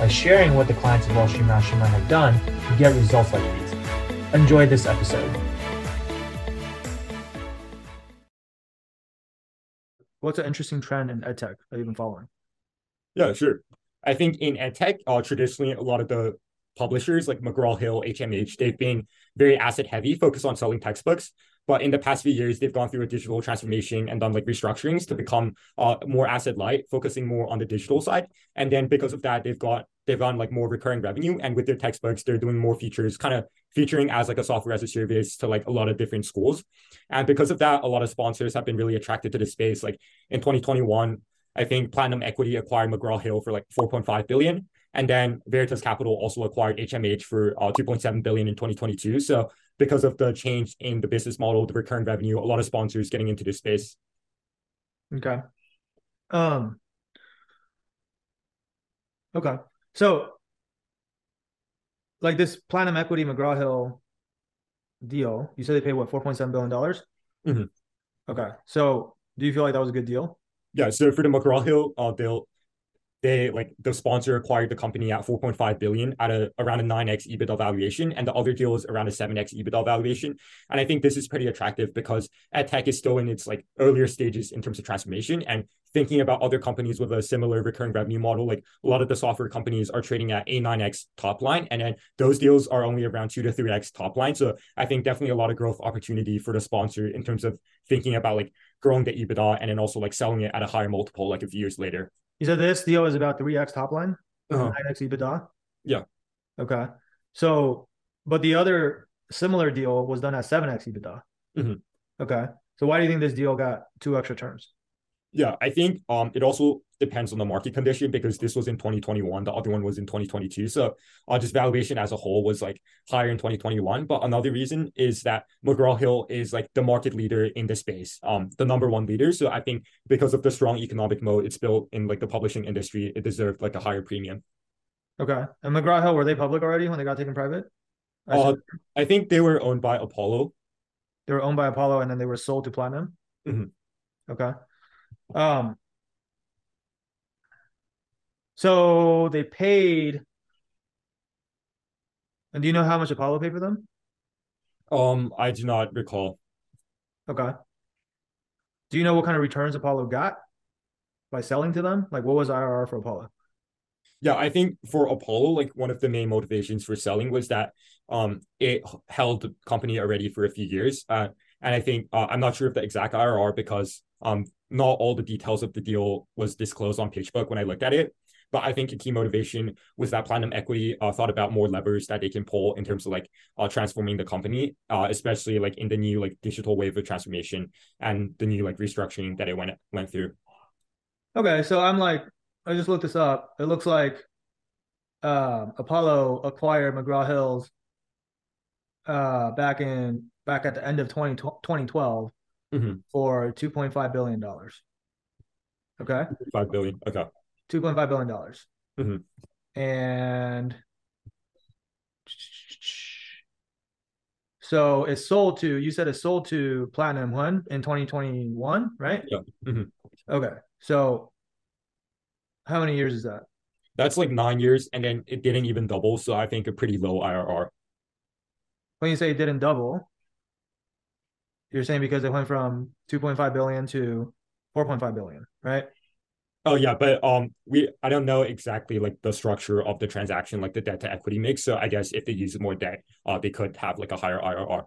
by sharing what the clients of Wall Street Mastermind have done to get results like these. Enjoy this episode. What's an interesting trend in edtech that you've been following? Yeah, sure. I think in edtech, uh, traditionally, a lot of the publishers like McGraw Hill, HMH, they've been very asset heavy, focused on selling textbooks. But in the past few years, they've gone through a digital transformation and done like restructurings to become uh, more asset light, focusing more on the digital side. And then because of that, they've got they've gone like more recurring revenue. And with their textbooks, they're doing more features, kind of featuring as like a software as a service to like a lot of different schools. And because of that, a lot of sponsors have been really attracted to the space. Like in 2021, I think Platinum Equity acquired McGraw Hill for like 4.5 billion. And then Veritas Capital also acquired HMH for uh, 2.7 billion in 2022. So because of the change in the business model, the recurring revenue, a lot of sponsors getting into this space. Okay. Um. Okay. So, like this Platinum Equity McGraw Hill deal, you said they paid what 4.7 billion dollars. Mm-hmm. Okay. So, do you feel like that was a good deal? Yeah. So for the McGraw Hill uh, deal, they like the sponsor acquired the company at 4.5 billion at a around a 9x EBITDA valuation, and the other deal is around a 7x EBITDA valuation. And I think this is pretty attractive because tech is still in its like earlier stages in terms of transformation and thinking about other companies with a similar recurring revenue model. Like a lot of the software companies are trading at a 9x top line, and then those deals are only around two to three x top line. So I think definitely a lot of growth opportunity for the sponsor in terms of thinking about like growing the EBITDA and then also like selling it at a higher multiple like a few years later. You said this deal is about 3x top line, uh-huh. 9x EBITDA? Yeah. Okay. So, but the other similar deal was done at 7x EBITDA. Mm-hmm. Okay. So why do you think this deal got two extra terms? Yeah, I think um it also depends on the market condition because this was in 2021, the other one was in 2022. So uh, just valuation as a whole was like higher in 2021. But another reason is that McGraw Hill is like the market leader in the space, um, the number one leader. So I think because of the strong economic mode it's built in like the publishing industry, it deserved like a higher premium. Okay. And McGraw Hill, were they public already when they got taken private? I, uh, I think they were owned by Apollo. They were owned by Apollo and then they were sold to Platinum. Mm-hmm. Okay. Um, so they paid. And do you know how much Apollo paid for them? Um, I do not recall. Okay. Do you know what kind of returns Apollo got by selling to them? Like, what was IRR for Apollo? Yeah, I think for Apollo, like one of the main motivations for selling was that um it held the company already for a few years. Uh, and I think uh, I'm not sure of the exact IRR because um not all the details of the deal was disclosed on PitchBook when I looked at it. But I think a key motivation was that Platinum Equity uh, thought about more levers that they can pull in terms of like uh, transforming the company, uh, especially like in the new like digital wave of transformation and the new like restructuring that it went went through. Okay, so I'm like, I just looked this up. It looks like uh, Apollo acquired McGraw Hills uh, back in back at the end of 20, 2012 mm-hmm. for two point five billion dollars. Okay. Five billion. Okay. Two point five billion dollars. Mm-hmm. And so it's sold to you said it's sold to Platinum One in 2021, right? Yeah. Mm-hmm. Okay. So how many years is that? That's like nine years, and then it didn't even double. So I think a pretty low IRR. When you say it didn't double, you're saying because it went from 2.5 billion to 4.5 billion, right? Oh yeah, but um, we I don't know exactly like the structure of the transaction, like the debt to equity mix. So I guess if they use more debt, uh, they could have like a higher IRR.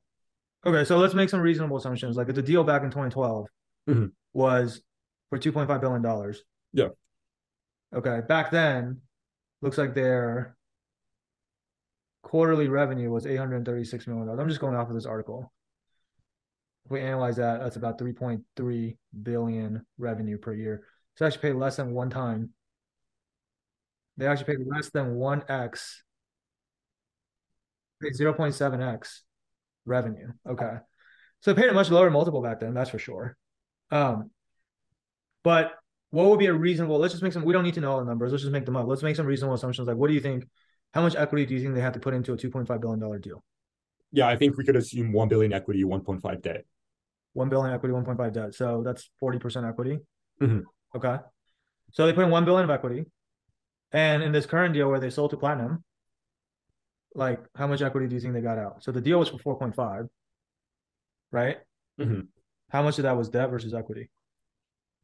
Okay, so let's make some reasonable assumptions. Like the deal back in 2012 mm-hmm. was for 2.5 billion dollars. Yeah. Okay, back then, looks like their quarterly revenue was 836 million dollars. I'm just going off of this article if we analyze that, that's about 3.3 billion revenue per year. So I should pay less than one time They actually paid less than one x. Paid zero point seven x revenue. Okay, so they paid a much lower multiple back then. That's for sure. Um, but what would be a reasonable? Let's just make some. We don't need to know all the numbers. Let's just make them up. Let's make some reasonable assumptions. Like, what do you think? How much equity do you think they have to put into a two point five billion dollar deal? Yeah, I think we could assume one billion equity, one point five debt. One billion equity, one point five debt. So that's forty percent equity. Mhm. Okay, so they put in one billion of equity, and in this current deal where they sold to Platinum, like how much equity do you think they got out? So the deal was for four point five, right? Mhm. How much of that was debt versus equity?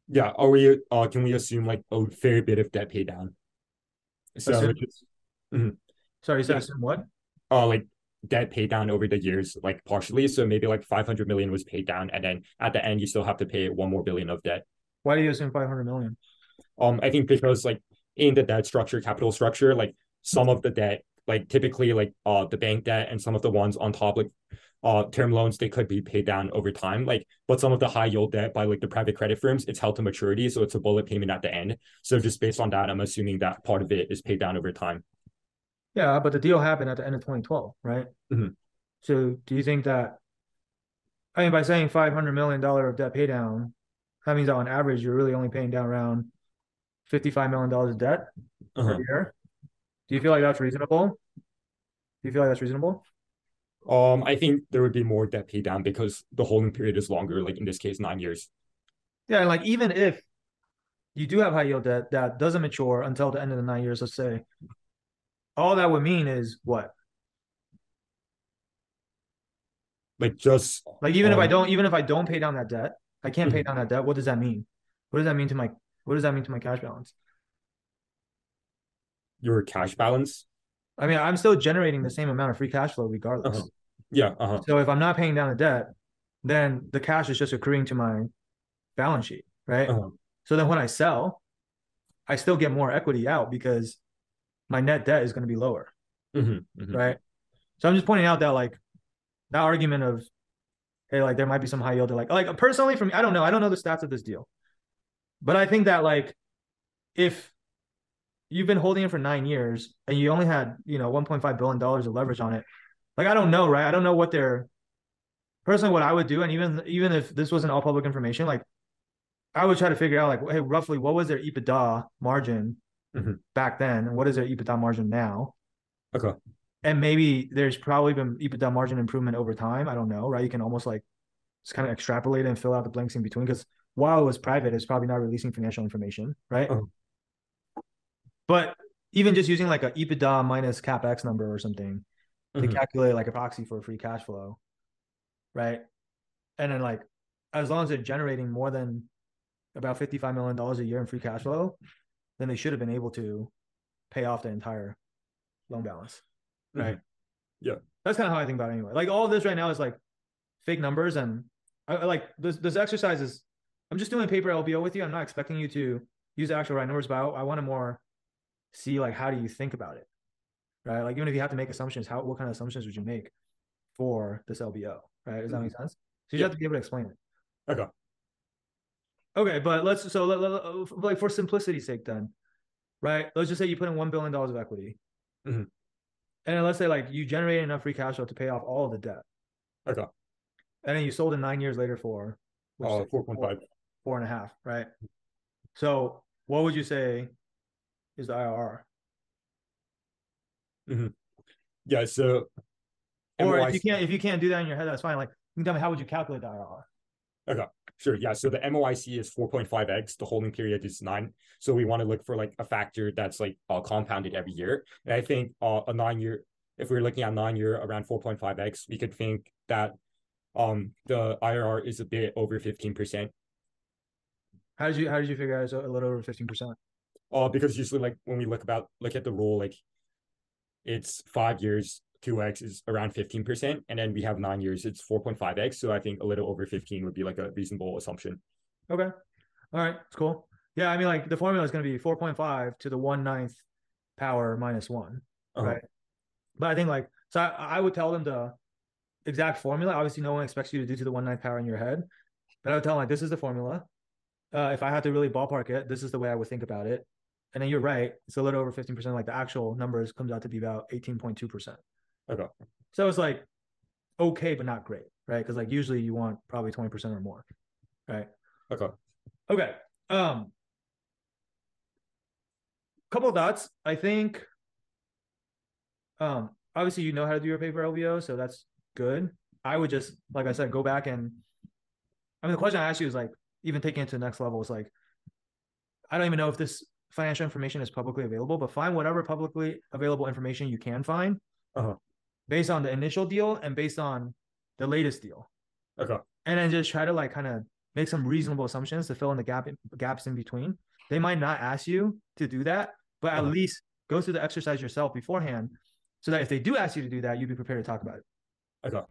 Yeah, are we? Uh, can we assume like a fair bit of debt pay down? So Assume- just Sorry, you said Yeah. assume what? uh like debt paid down over the years, like partially. So maybe like five hundred million was paid down, and then at the end you still have to pay one more billion of debt. Why do you assume five hundred million? Um, I think because like in the debt structure, capital structure, like some of the debt, like typically like uh the bank debt and some of the ones on top, like uh term loans, they could be paid down over time. Like, but some of the high yield debt by like the private credit firms, it's held to maturity, so it's a bullet payment at the end. So just based on that, I'm assuming that part of it is paid down over time. Yeah, but the deal happened at the end of 2012, right? Mhm. So do you think that? I mean, by saying 500 million dollar of debt pay down, that means that on average you're really only paying down around 55 million dollars of debt Uh-huh. per year. Do you feel like that's reasonable? Do you feel like that's reasonable? Um, I think there would be more debt pay down because the holding period is longer, like in this case, nine years. Yeah, and like even if you do have high yield debt that doesn't mature until the end of the nine years, let's say, all that would mean is what? Like just Like even if I Um, don't, even if I don't pay down that debt, I can't pay Mhm. down that debt. What does that mean? What does that mean to my what does that mean to my cash balance? your cash balance. I mean, I'm still generating the same amount of free cash flow regardless. Uh-huh. Yeah, uh-huh. So if I'm not paying down the debt, then the cash is just accruing to my balance sheet, right? Uh-huh. So then when I sell, I still get more equity out because my net debt is going to be lower, Mhm, mhm. right? So I'm just pointing out that like that argument of hey, like there might be some high yield, like like personally for me, I don't know, I don't know the stats of this deal, but I think that like if you've been holding it for nine years and you only had you know 1.5 billion dollars of leverage on it, like I don't know, right? I don't know what their personally what I would do, and even even if this wasn't all public information, like I would try to figure out like hey, roughly what was their EBITDA margin Mhm. back then, and what is their EBITDA margin now? Okay. And maybe there's probably been EBITDA margin improvement over time. I don't know, right? You can almost like just kind of extrapolate and fill out the blanks in between because while it was private, it's probably not releasing financial information, right? Uh-huh. But even just using like a EBITDA minus capex number or something to Mhm. calculate like a proxy for free cash flow, right? And then like as long as they're generating more than about $55 million a year in free cash flow, then they should have been able to pay off the entire loan balance. Right. Mhm. Yeah. That's kind of how I think about it anyway. Like all of this right now is like fake numbers and I, I like this this exercise is I'm just doing paper LBO with you. I'm not expecting you to use the actual right numbers, but I, I want to more see like how do you think about it? Right? Like even if you have to make assumptions, how what kind of assumptions would you make for this LBO? Right? Does that make sense? So you Yeah. have to be able to explain it. Okay. Okay, but let's so let, let- like for simplicity's sake, then, right? Let's just say you put in one billion dollars of equity, Mhm. And then let's say like you generate enough free cash flow to pay off all of the debt, Okay. and then you sold it nine years later for Uh, like four point five. four and a half, right? So what would you say is the IRR? Yeah. So. Or if you can't if you can't do that in your head, that's fine. Like you can tell me how would you calculate the IRR? Sure. Yeah. So the MOIC is 4.5x. The holding period is nine. So we want to look for like a factor that's like uh, compounded every year. And I think uh, a nine year, if we're looking at nine year around 4.5x, we could think that um the IRR is a bit over 15%. How did you how did you figure out it's a little over fifteen percent? Uh, because usually like when we look about look at the rule, like it's five years, 2x is around 15%, and then we have nine years, it's 4.5x. So I think a little over 15 would be like a reasonable assumption. Okay. All right, it's cool. Yeah, I mean like the formula is gonna be four point five to the one ninth power minus one. Uh-huh. Right. But I think like so I, I would tell them the exact formula. Obviously, no one expects you to do to the one ninth power in your head. But I would tell them like this is the formula. Uh, if I had to really ballpark it, this is the way I would think about it. and then you're right. It's a little over 15%. Like the actual numbers comes out to be about 18.2%. Okay. So it's like okay, but not great, right? Because like usually you want probably 20% or more, right? Okay. Okay. Um, couple of thoughts. I think um obviously you know how to do your paper LBO, so that's good. I would just, like I said, go back and I mean the question I asked you is like even taking it to the next level is like I don't even know if this financial information is publicly available, but find whatever publicly available information you can find uh-huh. Based on the initial deal and based on the latest deal. Okay. And then just try to like kind of make some reasonable assumptions to fill in the gap gaps in between. They might not ask you to do that, but at uh-huh. least go through the exercise yourself beforehand so that if they do ask you to do that, you'd be prepared to talk about it. Okay.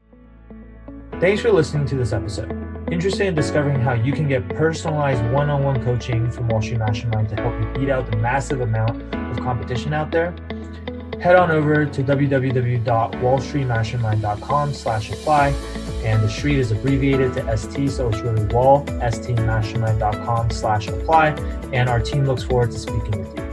Thanks for listening to this episode. Interested in discovering how you can get personalized one on one coaching from Wall Street Mastermind to help you beat out the massive amount of competition out there? Head on over to www.wallstreetmastermind.com slash apply. And the street is abbreviated to ST, so it's really wall, stmastermind.com slash apply. And our team looks forward to speaking with you.